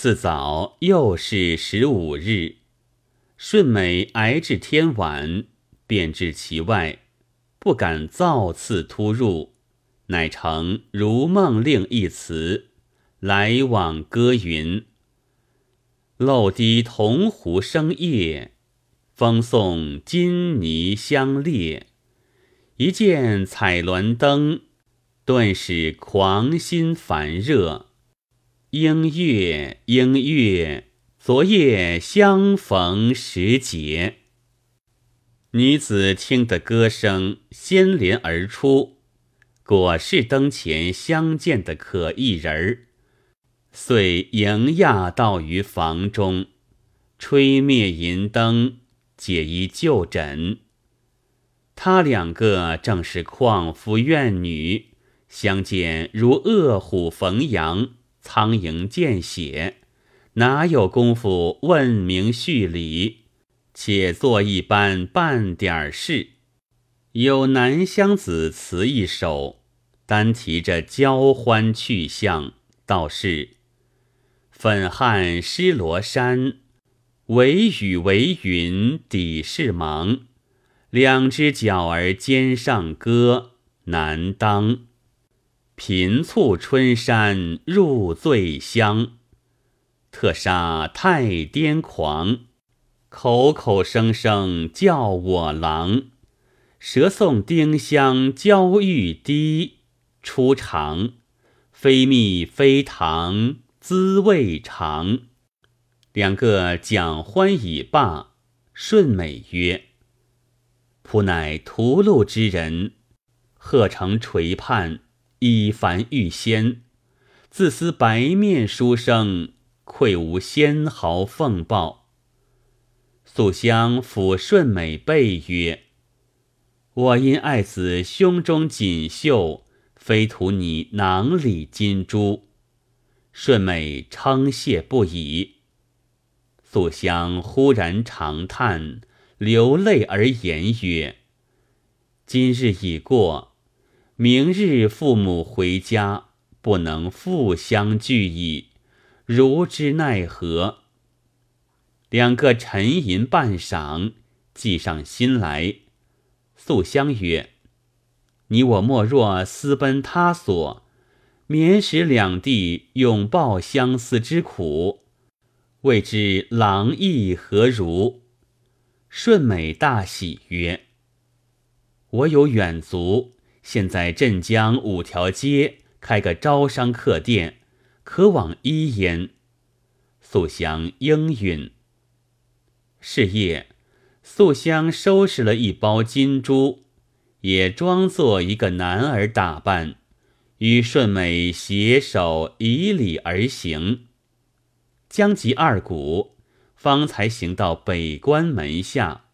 次早又是十五日，顺美挨至天晚，便至其外，不敢造次突入，乃成如梦令一词，来往歌云：漏滴铜壶生夜，风送金泥相列。一见彩鸾灯，顿使狂心烦热。莺月，莺月，昨夜相逢时节。女子听得歌声，先连而出，果是灯前相见的可意人儿，遂迎亚到于房中，吹灭银灯，解衣就枕。他两个正是旷夫怨女，相见如恶虎逢羊，苍蝇见血，哪有功夫问名叙礼？且做一般半点事。有南乡子词一首，单提着交欢去向，道是：粉汉湿罗衫，惟雨惟云底是忙。两只脚儿肩上搁，难当。频促春山入醉乡，特杀太癫狂。口口声声叫我郎，舌送丁香娇玉滴，初尝非蜜非糖，滋味长。两个讲欢已罢，顺美曰。仆乃屠戮之人，贺成垂盼，以凡遇仙。自思白面书生，愧无仙毫奉报。素香抚顺美背曰：“我因爱子胸中锦绣，非图你囊里金珠。”顺美称谢不已。素香忽然长叹。流泪而言曰：“今日已过，明日父母回家，不能复相聚矣。如之奈何？”两个沉吟半晌，计上心来。素香曰：“你我莫若私奔他所，免使两地永抱相思之苦。未知郎意何如？”顺美大喜曰：“我有远足，现在镇江五条街开个招商客店，可往一焉。”素香应允。是夜，素香收拾了一包金珠，也装作一个男儿打扮，与顺美携手以礼而行，将及二鼓。方才行到北关门下，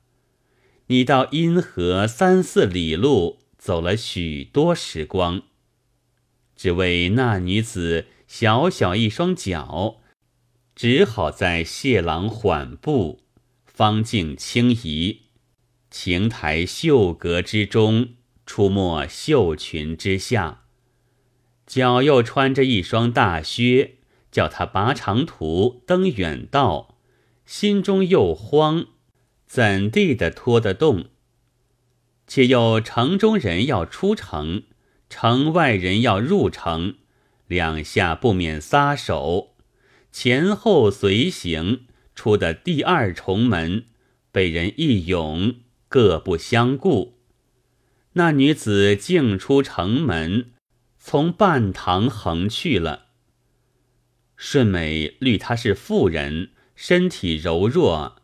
你到阴河三四里路，走了许多时光，只为那女子小小一双脚，只好在谢郎缓步，方静轻移，亭台绣阁之中，出没绣裙之下，脚又穿着一双大靴，叫他拔长途，登远道。心中又慌，怎地的拖得动？且又城中人要出城，城外人要入城，两下不免撒手，前后随行，出的第二重门，被人一拥，各不相顾。那女子径出城门，从半堂横去了。顺美虑她是妇人。身体柔弱，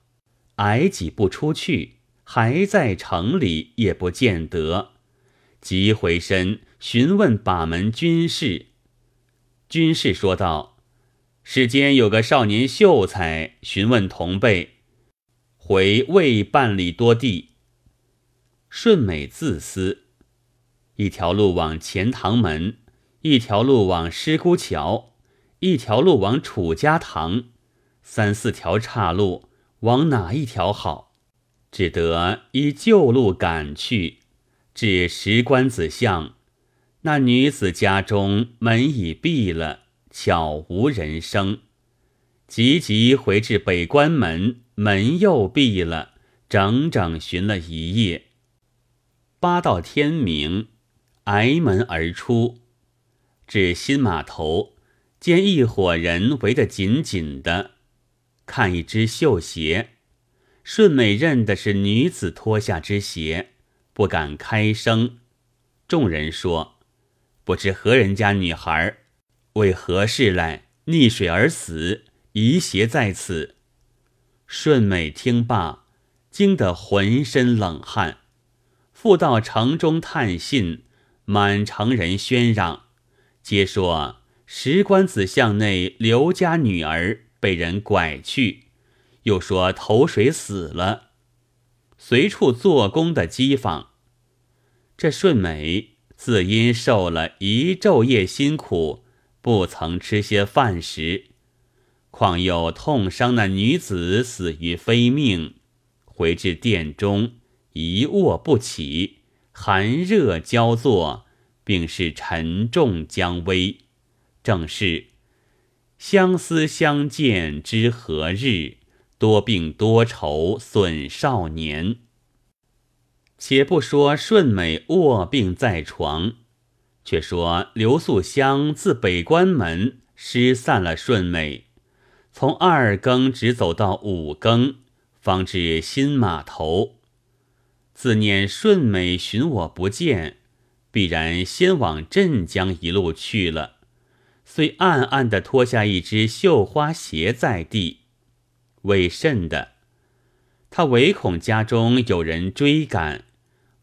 矮几步出去，还在城里也不见得。急回身询问把门军士，军士说道：“世间有个少年秀才，询问同辈，回未半里多地。”顺美自私：一条路往钱塘门，一条路往师姑桥，一条路往楚家塘。三四条岔路，往哪一条好？只得依旧路赶去，至石关子巷，那女子家中门已闭了，悄无人声。急急回至北关门，门又闭了，整整寻了一夜。八到天明，挨门而出，至新码头，见一伙人围得紧紧的，看一只绣鞋，顺美认的是女子脱下之鞋，不敢开声。众人说：“不知何人家女孩，为何事来溺水而死？”遗鞋在此，顺美听罢，惊得浑身冷汗。复到城中探信，满城人喧嚷，皆说石官子巷内刘家女儿被人拐去，又说投水死了。随处做工的讥讽。这顺美自因受了一昼夜辛苦，不曾吃些饭食。况又痛伤那女子死于非命，回至殿中一卧不起，寒热交作，并是沉重将危。正是相思相见知何日，多病多愁损少年。且不说顺美卧病在床，却说刘素香自北关门失散了顺美。从二更直走到五更，方至新码头。自念顺美寻我不见，必然先往镇江一路去了，遂暗暗地脱下一只绣花鞋在地。为甚的？他唯恐家中有人追赶，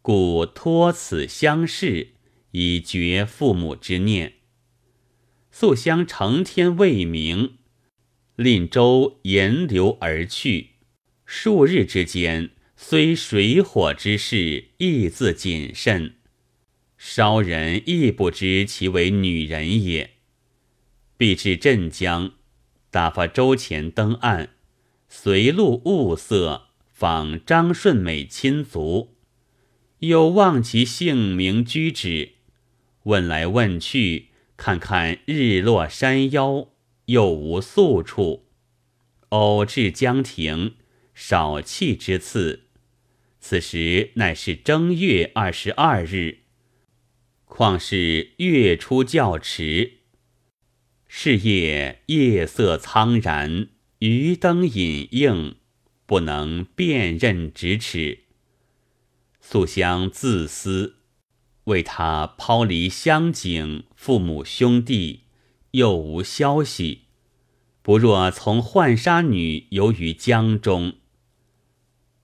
故托此相视，以绝父母之念。素香成天未明。令舟沿流而去，数日之间，虽水火之事，亦自谨慎。稍人亦不知其为女人也。必至镇江，打发周前登岸，随路物色，访张顺美亲族，又望其姓名居址，问来问去，看看日落山腰。又无宿处，偶至江亭，少气之次。此时乃是正月二十二日，况是月初较迟，是夜夜色苍然，余灯隐映，不能辨认咫尺。素香自思，为他抛离乡景，父母兄弟。又无消息，不若从浣纱女游于江中。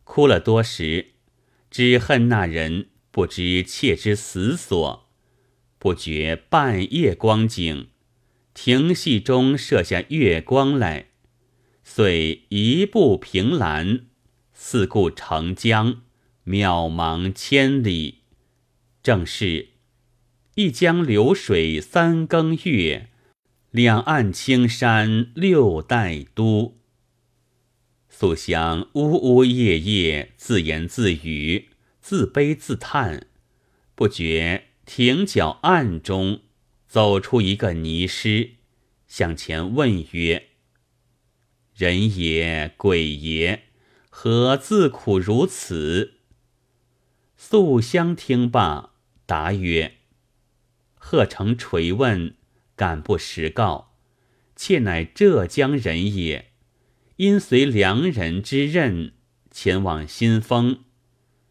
哭了多时，只恨那人不知妾之死所，不觉半夜光景，亭隙中射下月光来，遂一步凭栏，四顾澄江，渺茫千里。正是一江流水三更月。两岸青山六代都。素香呜呜咽咽，自言自语，自悲自叹，不觉亭角暗中走出一个泥师，向前问曰：“人也，鬼也，何自苦如此？”素香听罢，答曰：“贺成垂问。”敢不实告？妾乃浙江人也，因随良人之任前往新丰，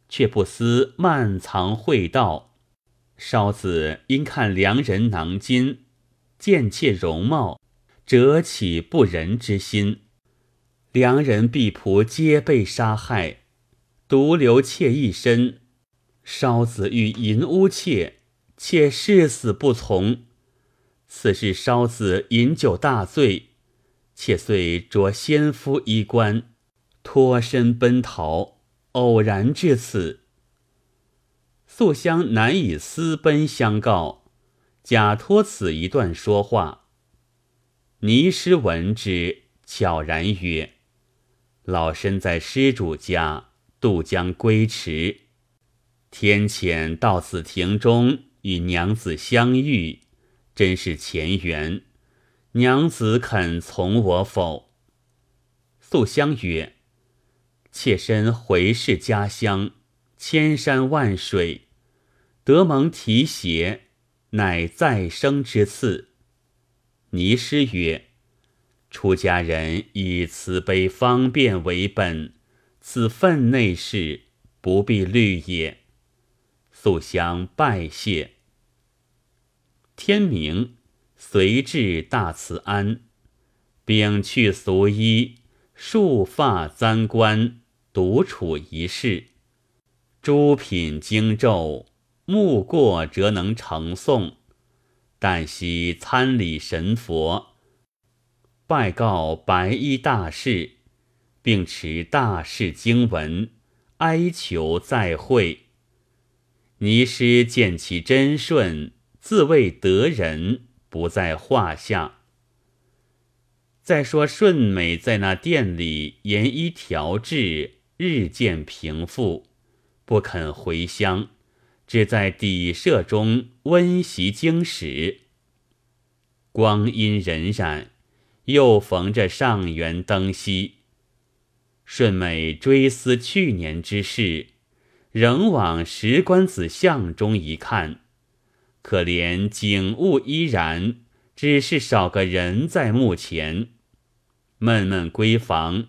却不思漫藏会道。稍子因看良人囊金，见妾容貌，折起不仁之心。良人婢仆皆被杀害，独留妾一身。烧子欲淫污妾，妾誓死不从。此事烧子饮酒大醉，妾遂着先夫衣冠，脱身奔逃，偶然至此。素香难以私奔相告，假托此一段说话。尼师闻之，悄然曰：“老身在施主家渡江归迟，天遣到此亭中与娘子相遇。”真是前缘，娘子肯从我否？素香曰：“妾身回视家乡，千山万水，得蒙提携，乃再生之赐。”尼师曰：“出家人以慈悲方便为本，此分内事，不必虑也。”素香拜谢。天明，随至大慈庵，摒去俗衣，束发簪冠，独处一室。诸品经咒，目过则能成诵。但惜参礼神佛，拜告白衣大士，并持大士经文，哀求再会。尼师见其真顺，自谓得人，不在话下。再说顺美在那店里研医调治，日渐平复，不肯回乡。只在底舍中温习经史。光阴荏苒，又逢着上元灯夕。顺美追思去年之事，仍往石官子像中一看，可怜景物依然，只是少个人在墓前。闷闷归房，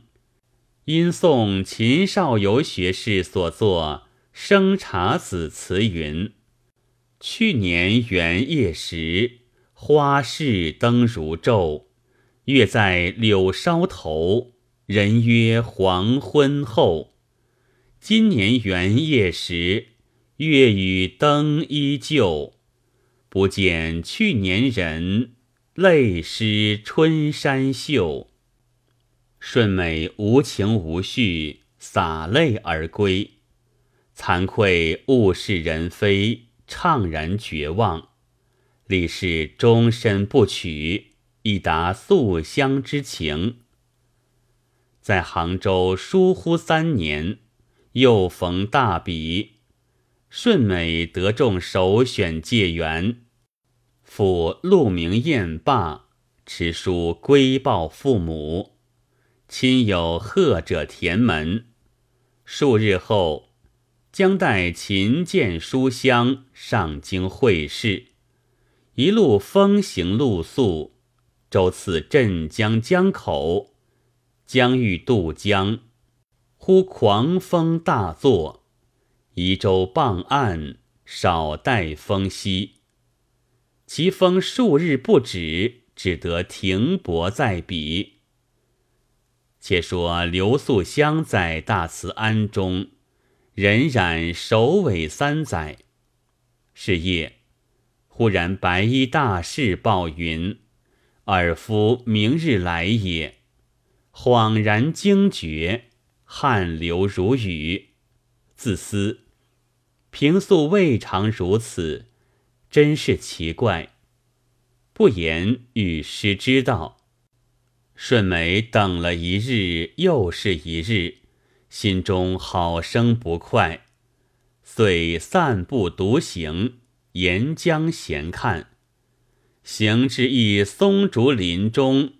因诵秦少游学士所作。生查子词云：去年元夜时，花市灯如昼；月在柳梢头，人约黄昏后。今年元夜时，月与灯依旧，不见去年人，泪湿春衫袖。顺美无情无绪，洒泪而归。惭愧物是人非，怅然绝望。李氏终身不娶，以达素香之情。在杭州疏忽三年，又逢大比，顺美得中首选解元，赴鹿鸣宴罢，持书归报父母。亲友贺者填门。数日后。将带琴剑书香上京会试，一路风行露宿，舟次镇江江口，将欲渡江，忽狂风大作，移舟傍岸，少带风息。其风数日不止，只得停泊在彼。且说刘素香在大慈庵中。荏苒首尾三载，是夜，忽然白衣大士报云：“尔夫明日来也。”恍然惊觉，汗流如雨，自思平素未尝如此，真是奇怪。不言与师知道。顺美等了一日，又是一日。心中好生不快，遂散步独行，沿江闲看。行至一松竹林中，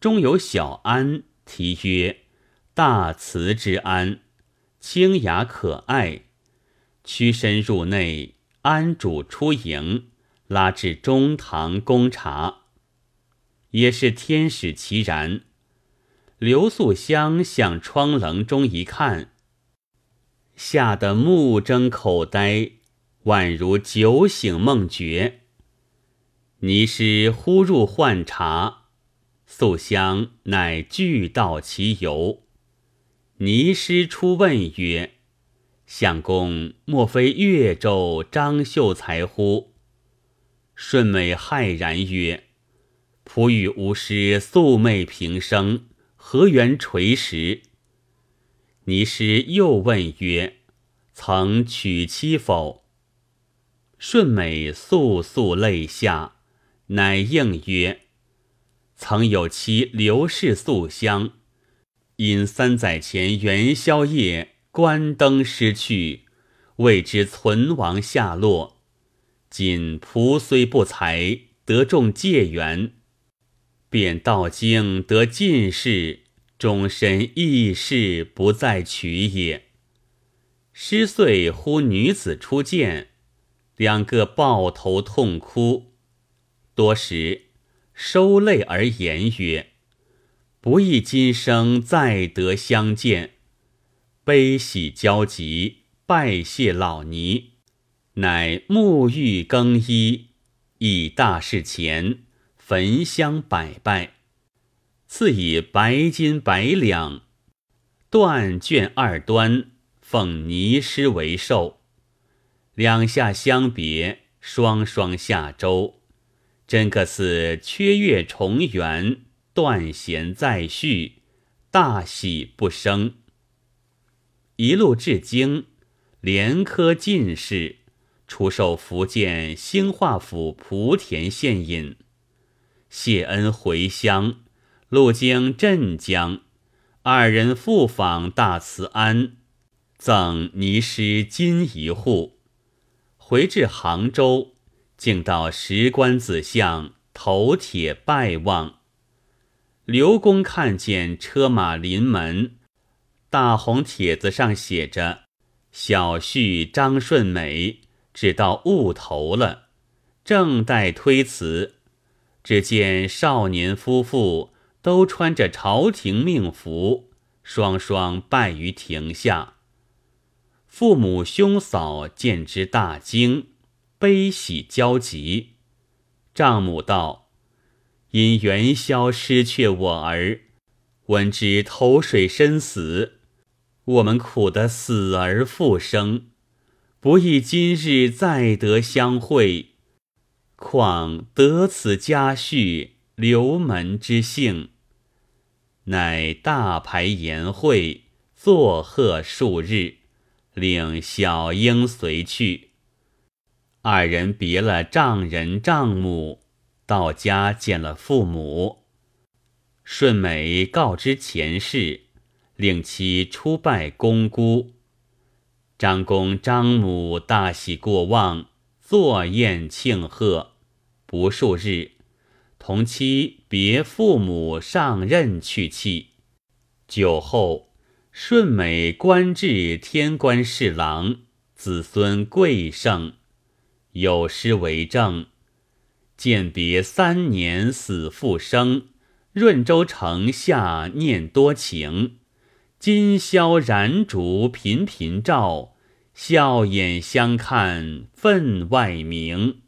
中有小庵，题曰“大慈之庵”，清雅可爱。屈身入内，庵主出迎，拉至中堂供茶，也是天使其然。刘素香向窗棱中一看，吓得目睁口呆，宛如酒醒梦觉。尼师忽入唤茶，素香乃俱道其由。尼师初问曰：“相公莫非越州张秀才乎？”顺美骇然曰：“仆与吾师素昧平生。”何缘垂石？尼师又问曰：“曾娶妻否？”顺美簌簌泪下，乃应曰：“曾有妻刘氏素香，因三载前元宵夜关灯失去，未知存亡下落。今仆虽不才，得中解元。”便道经得进士，终身义士不再娶也。失遂呼女子出见，两个抱头痛哭，多时收泪而言曰：“不意今生再得相见，悲喜交集，拜谢老尼，乃沐浴更衣，以大事前焚香百拜。”赐以白金百两，断卷二端，奉尼师为寿。两下相别，双双下舟。真个似缺月重圆，断弦再续，大喜不生。一路至京，连科进士，出授福建兴化府莆田县尹，谢恩回乡。路经镇江，二人复访大慈庵，赠泥师金一户。回至杭州，竟到石棺子巷头帖拜望。刘公看见车马临门，大红帖子上写着“小婿张顺美”，只到误头了，正待推辞，只见少年夫妇。都穿着朝廷命服，双双拜于庭下。父母兄嫂见之大惊，悲喜交集。丈母道：“因元宵失却我儿，闻之投水身死，我们苦得死而复生，不意今日再得相会，况得此佳婿。”刘门之幸，乃大排筵会，作贺数日，令小英随去。二人别了丈人丈母，到家见了父母。顺美告知前世，令其出拜公姑。张公张母大喜过望，坐宴庆贺，不数日。同妻别父母上任去讫，酒后顺美官至天官侍郎，子孙贵盛，有诗为证：见别三年死复生，润州城下念多情。今宵燃烛频频照，笑眼相看分外明。